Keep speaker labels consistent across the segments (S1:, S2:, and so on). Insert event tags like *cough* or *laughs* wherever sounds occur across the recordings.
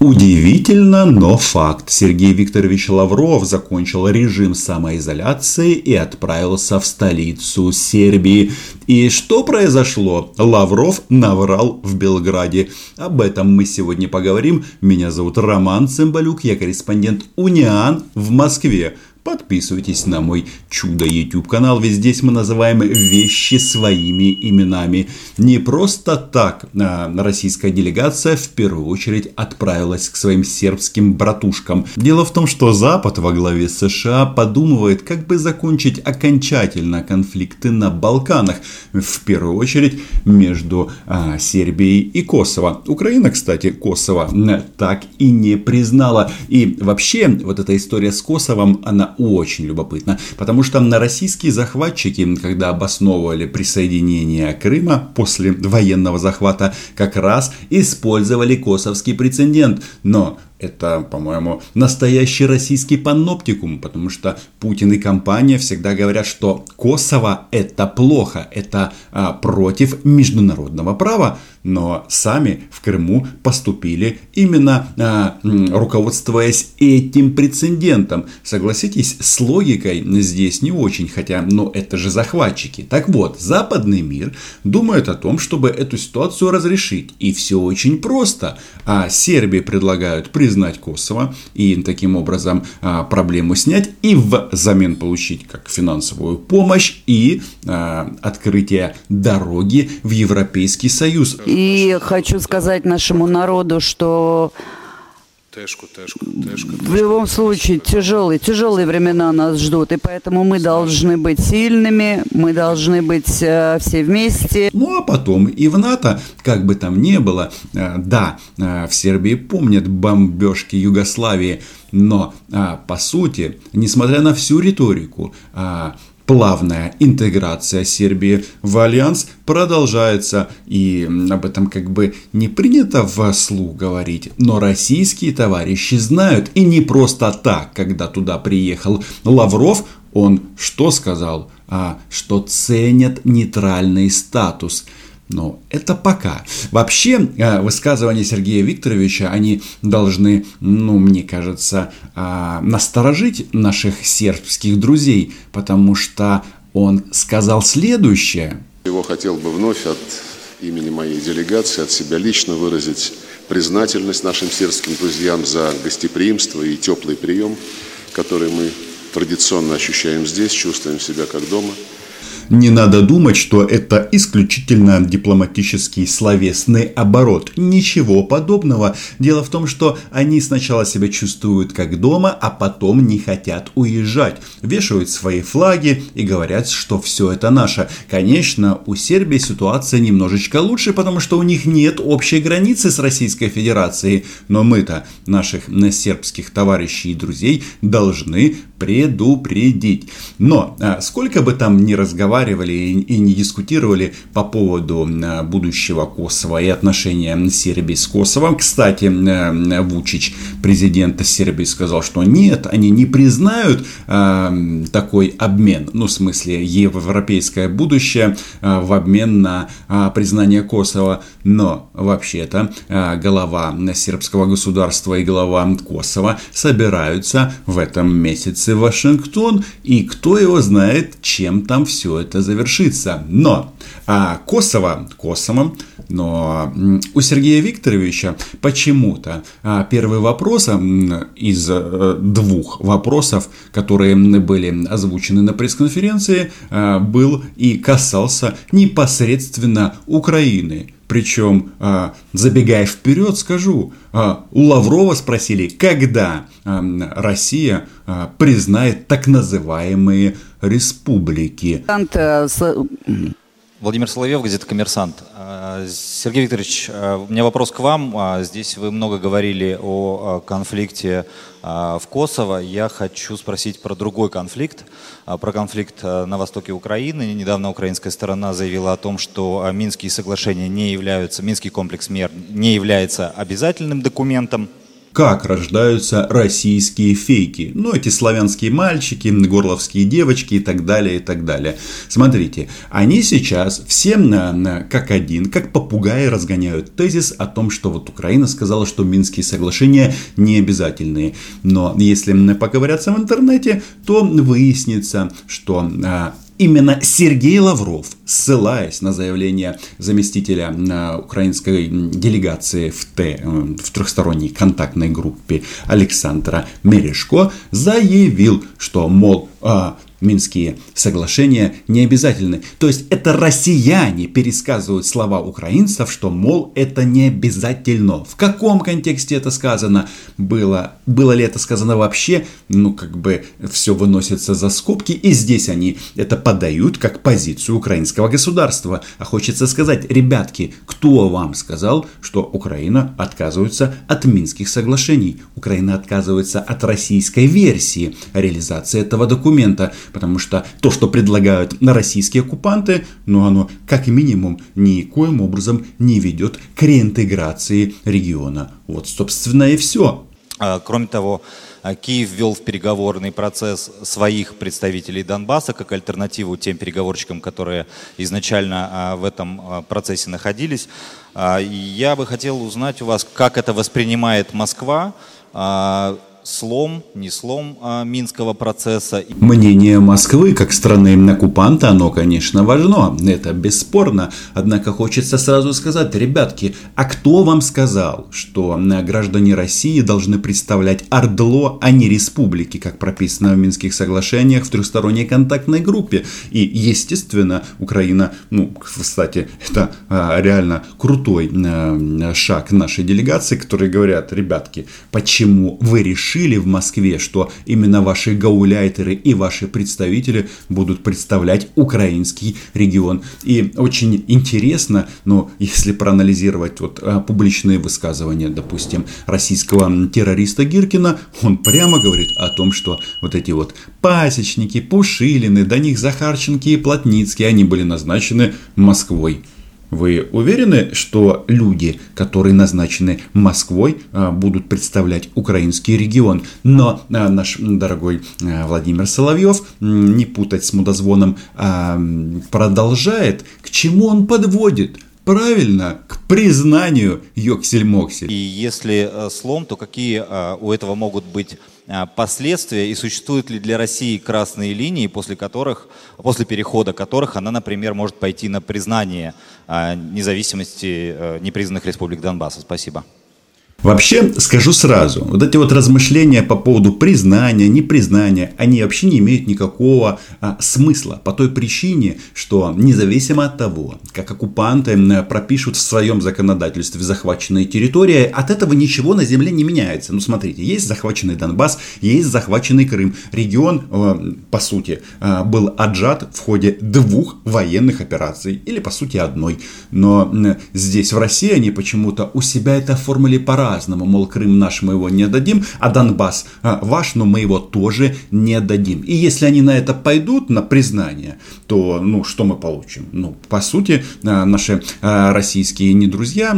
S1: Удивительно, но факт. Сергей Викторович Лавров закончил режим самоизоляции и отправился в столицу Сербии. И что произошло? Лавров наврал в Белграде. Об этом мы сегодня поговорим. Меня зовут Роман Цымбалюк, я корреспондент Униан в Москве. Подписывайтесь на мой чудо YouTube канал, ведь здесь мы называем вещи своими именами. Не просто так а, российская делегация в первую очередь отправилась к своим сербским братушкам. Дело в том, что Запад во главе США подумывает, как бы закончить окончательно конфликты на Балканах. В первую очередь между а, Сербией и Косово. Украина, кстати, Косово так и не признала. И вообще вот эта история с Косовом, она очень любопытно, потому что на российские захватчики, когда обосновывали присоединение Крыма после военного захвата, как раз использовали косовский прецедент. Но это, по-моему, настоящий российский паноптикум, потому что Путин и компания всегда говорят, что Косово это плохо, это а, против международного права, но сами в Крыму поступили именно а, руководствуясь этим прецедентом. Согласитесь, с логикой здесь не очень, хотя, но это же захватчики. Так вот, западный мир думает о том, чтобы эту ситуацию разрешить, и все очень просто. А Сербии предлагают признать Косово и таким образом а, проблему снять и взамен получить как финансовую помощь и а, открытие дороги в Европейский Союз.
S2: И хочу сказать нашему народу, что В любом случае, тяжелые, тяжелые времена нас ждут, и поэтому мы должны быть сильными, мы должны быть э, все вместе.
S1: Ну, а потом и в НАТО, как бы там ни было, э, да, э, в Сербии помнят бомбежки Югославии, но, э, по сути, несмотря на всю риторику, э, плавная интеграция Сербии в альянс продолжается, и об этом как бы не принято в слух говорить, но российские товарищи знают, и не просто так, когда туда приехал Лавров, он что сказал? А, что ценят нейтральный статус – но это пока. Вообще, э, высказывания Сергея Викторовича, они должны, ну, мне кажется, э, насторожить наших сербских друзей, потому что он сказал следующее.
S3: Его хотел бы вновь от имени моей делегации, от себя лично выразить признательность нашим сербским друзьям за гостеприимство и теплый прием, который мы традиционно ощущаем здесь, чувствуем себя как дома –
S1: не надо думать, что это исключительно дипломатический словесный оборот. Ничего подобного. Дело в том, что они сначала себя чувствуют как дома, а потом не хотят уезжать. Вешают свои флаги и говорят, что все это наше. Конечно, у Сербии ситуация немножечко лучше, потому что у них нет общей границы с Российской Федерацией. Но мы-то, наших сербских товарищей и друзей, должны предупредить. Но а, сколько бы там ни разговаривали и не дискутировали по поводу а, будущего Косово и отношения Сербии с Косовом, кстати, а, Вучич, президент Сербии, сказал, что нет, они не признают такой обмен, ну, в смысле, европейское будущее в обмен на признание Косово, но вообще-то голова сербского государства и глава Косово собираются в этом месяце Вашингтон, и кто его знает, чем там все это завершится. Но а Косово, Косово, но у Сергея Викторовича почему-то а, первый вопрос из э, двух вопросов, которые были озвучены на пресс-конференции, а, был и касался непосредственно Украины. Причем, а, забегая вперед, скажу, у Лаврова спросили, когда Россия признает так называемые республики.
S4: Э, Владимир Соловьев, газета «Коммерсант». Сергей Викторович, у меня вопрос к вам. Здесь вы много говорили о конфликте в Косово. Я хочу спросить про другой конфликт, про конфликт на востоке Украины. Недавно украинская сторона заявила о том, что Минские соглашения не являются, Минский комплекс мер не является обязательным документом
S1: как рождаются российские фейки. Ну, эти славянские мальчики, горловские девочки и так далее, и так далее. Смотрите, они сейчас всем на, на, как один, как попугаи разгоняют тезис о том, что вот Украина сказала, что Минские соглашения не обязательные. Но если поговорятся в интернете, то выяснится, что а, Именно Сергей Лавров, ссылаясь на заявление заместителя э, украинской делегации в, Т, э, в трехсторонней контактной группе Александра Мерешко, заявил, что, мол, а, Минские соглашения не обязательны. То есть это россияне пересказывают слова украинцев, что, мол, это не обязательно. В каком контексте это сказано? Было, было ли это сказано вообще? Ну, как бы все выносится за скобки, и здесь они это подают как позицию украинского государства. А хочется сказать, ребятки, кто вам сказал, что Украина отказывается от Минских соглашений? Украина отказывается от российской версии реализации этого документа потому что то, что предлагают на российские оккупанты, ну оно как минимум никоим образом не ведет к реинтеграции региона. Вот, собственно, и все.
S4: А, кроме того, а, Киев ввел в переговорный процесс своих представителей Донбасса как альтернативу тем переговорщикам, которые изначально а, в этом процессе находились. Я бы хотел узнать у вас, как это воспринимает Москва, слом, не слом а, Минского процесса.
S1: Мнение Москвы как страны оккупанта, оно, конечно, важно, это бесспорно. Однако хочется сразу сказать, ребятки, а кто вам сказал, что граждане России должны представлять Ордло, а не республики, как прописано в Минских соглашениях в трехсторонней контактной группе? И, естественно, Украина, ну, кстати, это а, реально крутой а, шаг нашей делегации, которые говорят, ребятки, почему вы решили решили в Москве, что именно ваши гауляйтеры и ваши представители будут представлять украинский регион. И очень интересно, но если проанализировать вот а, публичные высказывания, допустим, российского террориста Гиркина, он прямо говорит о том, что вот эти вот пасечники, Пушилины, до них Захарченки и Плотницкие, они были назначены Москвой. Вы уверены, что люди, которые назначены Москвой, а, будут представлять украинский регион? Но а, наш дорогой а, Владимир Соловьев, не путать с мудозвоном, продолжает. К чему он подводит? Правильно, к признанию Йоксель-Моксель.
S4: И если э, слом, то какие у этого могут быть последствия и существуют ли для России красные линии, после которых, после перехода которых она, например, может пойти на признание а, независимости э, непризнанных республик Донбасса? Спасибо.
S1: Вообще, скажу сразу, вот эти вот размышления по поводу признания, непризнания, они вообще не имеют никакого а, смысла по той причине, что независимо от того, как оккупанты пропишут в своем законодательстве захваченные территории, от этого ничего на земле не меняется. Ну, смотрите, есть захваченный Донбасс, есть захваченный Крым. Регион, э, по сути, э, был отжат в ходе двух военных операций, или, по сути, одной. Но здесь, в России, они почему-то у себя это оформили пора по-разному, мол, Крым наш, мы его не дадим, а Донбасс а, ваш, но мы его тоже не дадим. И если они на это пойдут, на признание, то, ну, что мы получим? Ну, по сути, а, наши а, российские не друзья,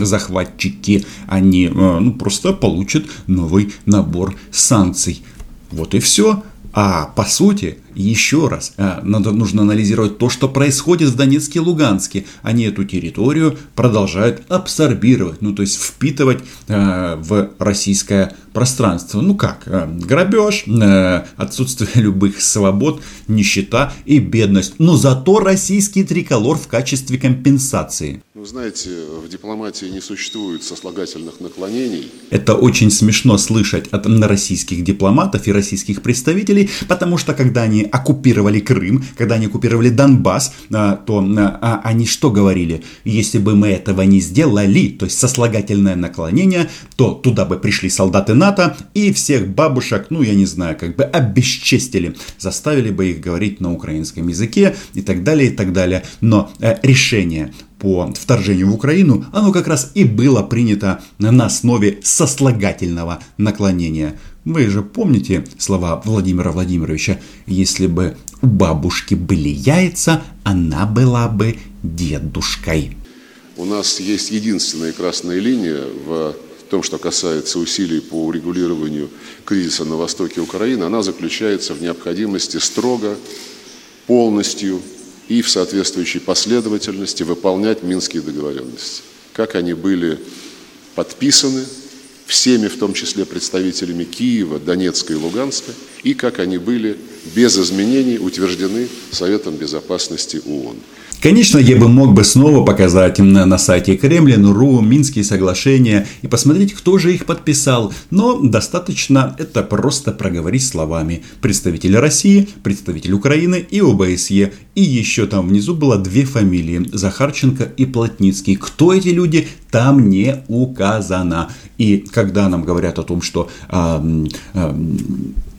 S1: захватчики, они, ну, просто получат новый набор санкций. Вот и все. А по сути, еще раз, а, надо, нужно анализировать то, что происходит в Донецке и Луганске. Они эту территорию продолжают абсорбировать, ну то есть впитывать э, в российское пространство. Ну как, э, грабеж, э, отсутствие *laughs* любых свобод, нищета и бедность. Но зато российский триколор в качестве компенсации.
S3: Вы знаете, в дипломатии не существует сослагательных наклонений.
S1: Это очень смешно слышать от российских дипломатов и российских представителей, потому что когда они оккупировали Крым, когда они оккупировали Донбасс, а, то а, а, они что говорили? Если бы мы этого не сделали, то есть сослагательное наклонение, то туда бы пришли солдаты НАТО и всех бабушек, ну я не знаю, как бы обесчестили, заставили бы их говорить на украинском языке и так далее, и так далее. Но э, решение по вторжению в Украину, оно как раз и было принято на основе сослагательного наклонения. Вы же помните слова Владимира Владимировича, если бы у бабушки были яйца, она была бы дедушкой.
S3: У нас есть единственная красная линия в том, что касается усилий по урегулированию кризиса на востоке Украины, она заключается в необходимости строго, полностью и в соответствующей последовательности выполнять минские договоренности, как они были подписаны всеми, в том числе представителями Киева, Донецка и Луганска, и как они были без изменений утверждены Советом Безопасности ООН.
S1: Конечно, я бы мог бы снова показать на, на сайте Кремлин.ру Минские соглашения и посмотреть, кто же их подписал, но достаточно это просто проговорить словами. Представитель России, представитель Украины и ОБСЕ. И еще там внизу было две фамилии, Захарченко и Плотницкий. Кто эти люди, там не указано. И когда нам говорят о том, что э, э,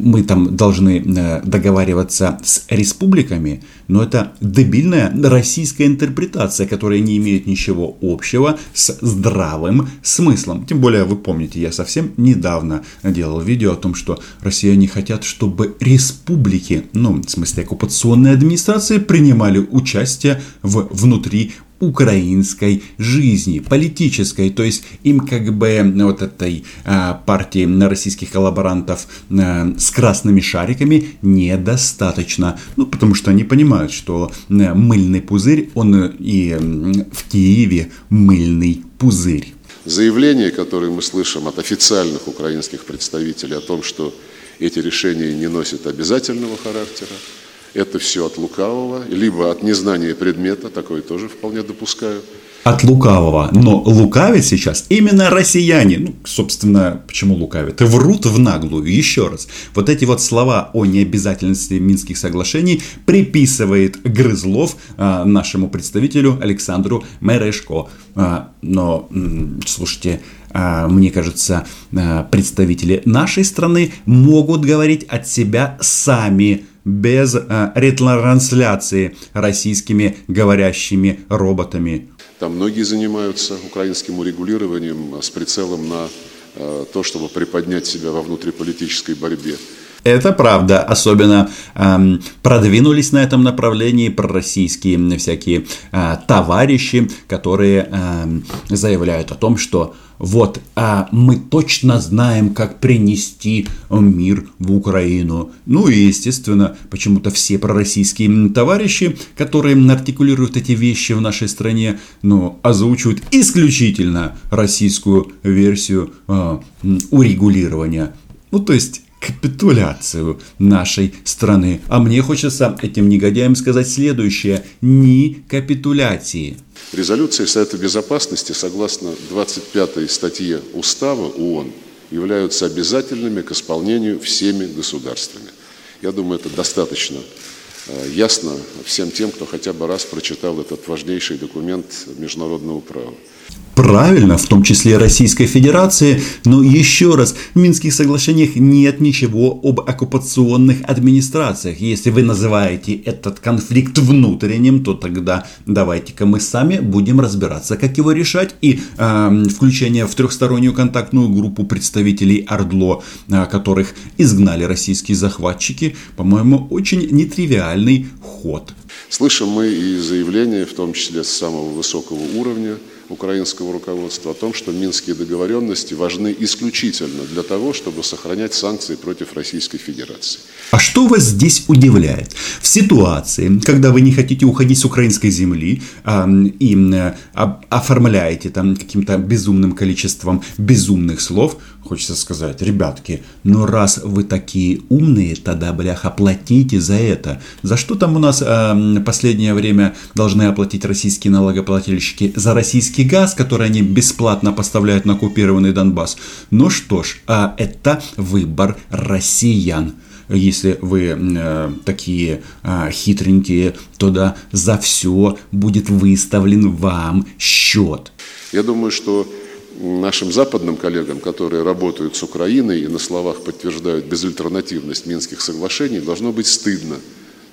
S1: мы там должны э, договариваться с республиками, но это дебильная российская интерпретация, которая не имеет ничего общего с здравым смыслом. Тем более, вы помните, я совсем недавно делал видео о том, что россияне хотят, чтобы республики, ну, в смысле оккупационной администрации, принимали участие в внутри украинской жизни, политической. То есть им как бы вот этой а, партии российских коллаборантов а, с красными шариками недостаточно. Ну, потому что они понимают, что а, мыльный пузырь, он и в Киеве мыльный пузырь.
S3: Заявления, которые мы слышим от официальных украинских представителей о том, что эти решения не носят обязательного характера, это все от лукавого, либо от незнания предмета, такое тоже вполне допускаю.
S1: От лукавого. Но лукавят сейчас именно россияне. Ну, собственно, почему лукавят? И врут в наглую. Еще раз. Вот эти вот слова о необязательности Минских соглашений приписывает Грызлов а, нашему представителю Александру Мерешко. А, но, слушайте, а, мне кажется, представители нашей страны могут говорить от себя сами без э, ретрансляции российскими говорящими роботами.
S3: Там многие занимаются украинским урегулированием с прицелом на э, то, чтобы приподнять себя во внутриполитической борьбе.
S1: Это правда, особенно эм, продвинулись на этом направлении пророссийские всякие э, товарищи, которые э, заявляют о том, что вот, а мы точно знаем, как принести мир в Украину. Ну и, естественно, почему-то все пророссийские товарищи, которые артикулируют эти вещи в нашей стране, ну, озвучивают исключительно российскую версию э, урегулирования. Ну, то есть капитуляцию нашей страны. А мне хочется этим негодяям сказать следующее. Ни капитуляции.
S3: Резолюции Совета Безопасности, согласно 25 статье Устава ООН, являются обязательными к исполнению всеми государствами. Я думаю, это достаточно э, ясно всем тем, кто хотя бы раз прочитал этот важнейший документ международного права.
S1: Правильно, в том числе Российской Федерации, но еще раз, в Минских соглашениях нет ничего об оккупационных администрациях. Если вы называете этот конфликт внутренним, то тогда давайте-ка мы сами будем разбираться, как его решать. И э, включение в трехстороннюю контактную группу представителей Ордло, э, которых изгнали российские захватчики, по-моему, очень нетривиальный ход.
S3: Слышим мы и заявления, в том числе с самого высокого уровня, украинского руководства о том, что минские договоренности важны исключительно для того, чтобы сохранять санкции против Российской Федерации.
S1: А что вас здесь удивляет? В ситуации, когда вы не хотите уходить с украинской земли а, и а, оформляете там каким-то безумным количеством безумных слов, хочется сказать, ребятки, ну раз вы такие умные, тогда, бляха, платите за это. За что там у нас э, последнее время должны оплатить российские налогоплательщики? За российский газ, который они бесплатно поставляют на оккупированный Донбасс. Ну что ж, а это выбор россиян если вы э, такие э, хитренькие, то да, за все будет выставлен вам счет.
S3: Я думаю, что нашим западным коллегам, которые работают с Украиной и на словах подтверждают безальтернативность Минских соглашений, должно быть стыдно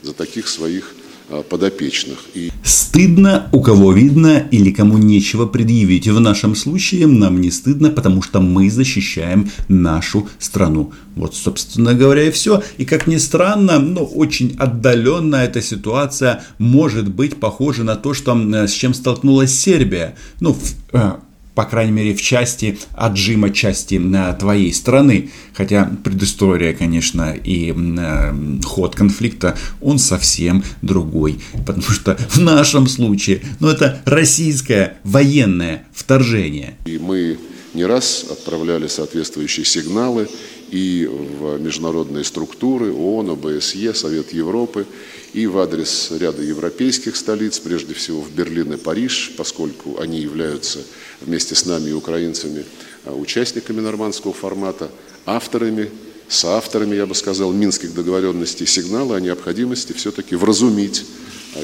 S3: за таких своих а, подопечных.
S1: И... Стыдно, у кого видно или кому нечего предъявить. В нашем случае нам не стыдно, потому что мы защищаем нашу страну. Вот, собственно говоря, и все. И как ни странно, но очень отдаленно эта ситуация может быть похожа на то, что, с чем столкнулась Сербия. Ну, в, э, по крайней мере, в части отжима части на твоей страны. Хотя предыстория, конечно, и э, ход конфликта, он совсем другой. Потому что в нашем случае, ну, это российское военное вторжение.
S3: И мы не раз отправляли соответствующие сигналы и в международные структуры ООН, ОБСЕ, Совет Европы, и в адрес ряда европейских столиц, прежде всего в Берлин и Париж, поскольку они являются вместе с нами и украинцами а, участниками нормандского формата, авторами, соавторами, я бы сказал, минских договоренностей сигнала о необходимости все-таки вразумить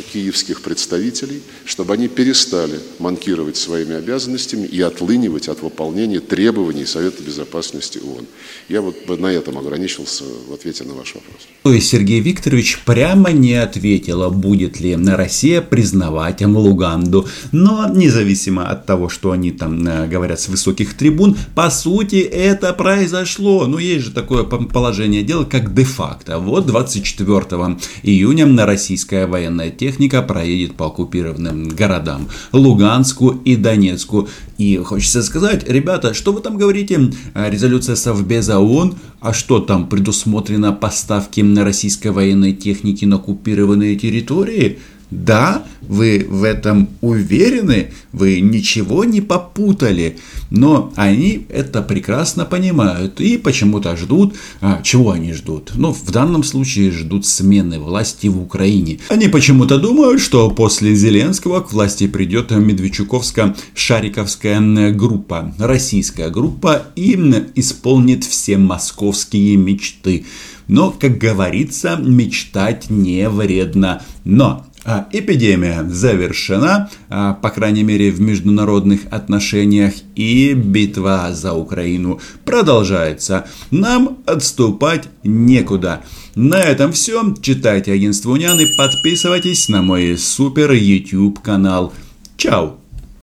S3: киевских представителей, чтобы они перестали манкировать своими обязанностями и отлынивать от выполнения требований Совета Безопасности ООН. Я вот на этом ограничился в ответе на ваш вопрос.
S1: То есть Сергей Викторович прямо не ответил, будет ли Россия признавать Луганду. Но независимо от того, что они там э, говорят с высоких трибун, по сути это произошло. Ну есть же такое положение дела, как де-факто. Вот 24 июня на российская военная техника проедет по оккупированным городам Луганску и Донецку. И хочется сказать, ребята, что вы там говорите? Резолюция Совбеза ООН, а что там предусмотрено поставки российской военной техники на оккупированные территории? Да, вы в этом уверены, вы ничего не попутали, но они это прекрасно понимают и почему-то ждут, а, чего они ждут? Ну, в данном случае ждут смены власти в Украине. Они почему-то думают, что после Зеленского к власти придет Медведчуковско-Шариковская группа, российская группа и исполнит все московские мечты. Но, как говорится, мечтать не вредно. Но эпидемия завершена, а, по крайней мере в международных отношениях, и битва за Украину продолжается. Нам отступать некуда. На этом все. Читайте агентство Унян и подписывайтесь на мой супер YouTube канал. Чао!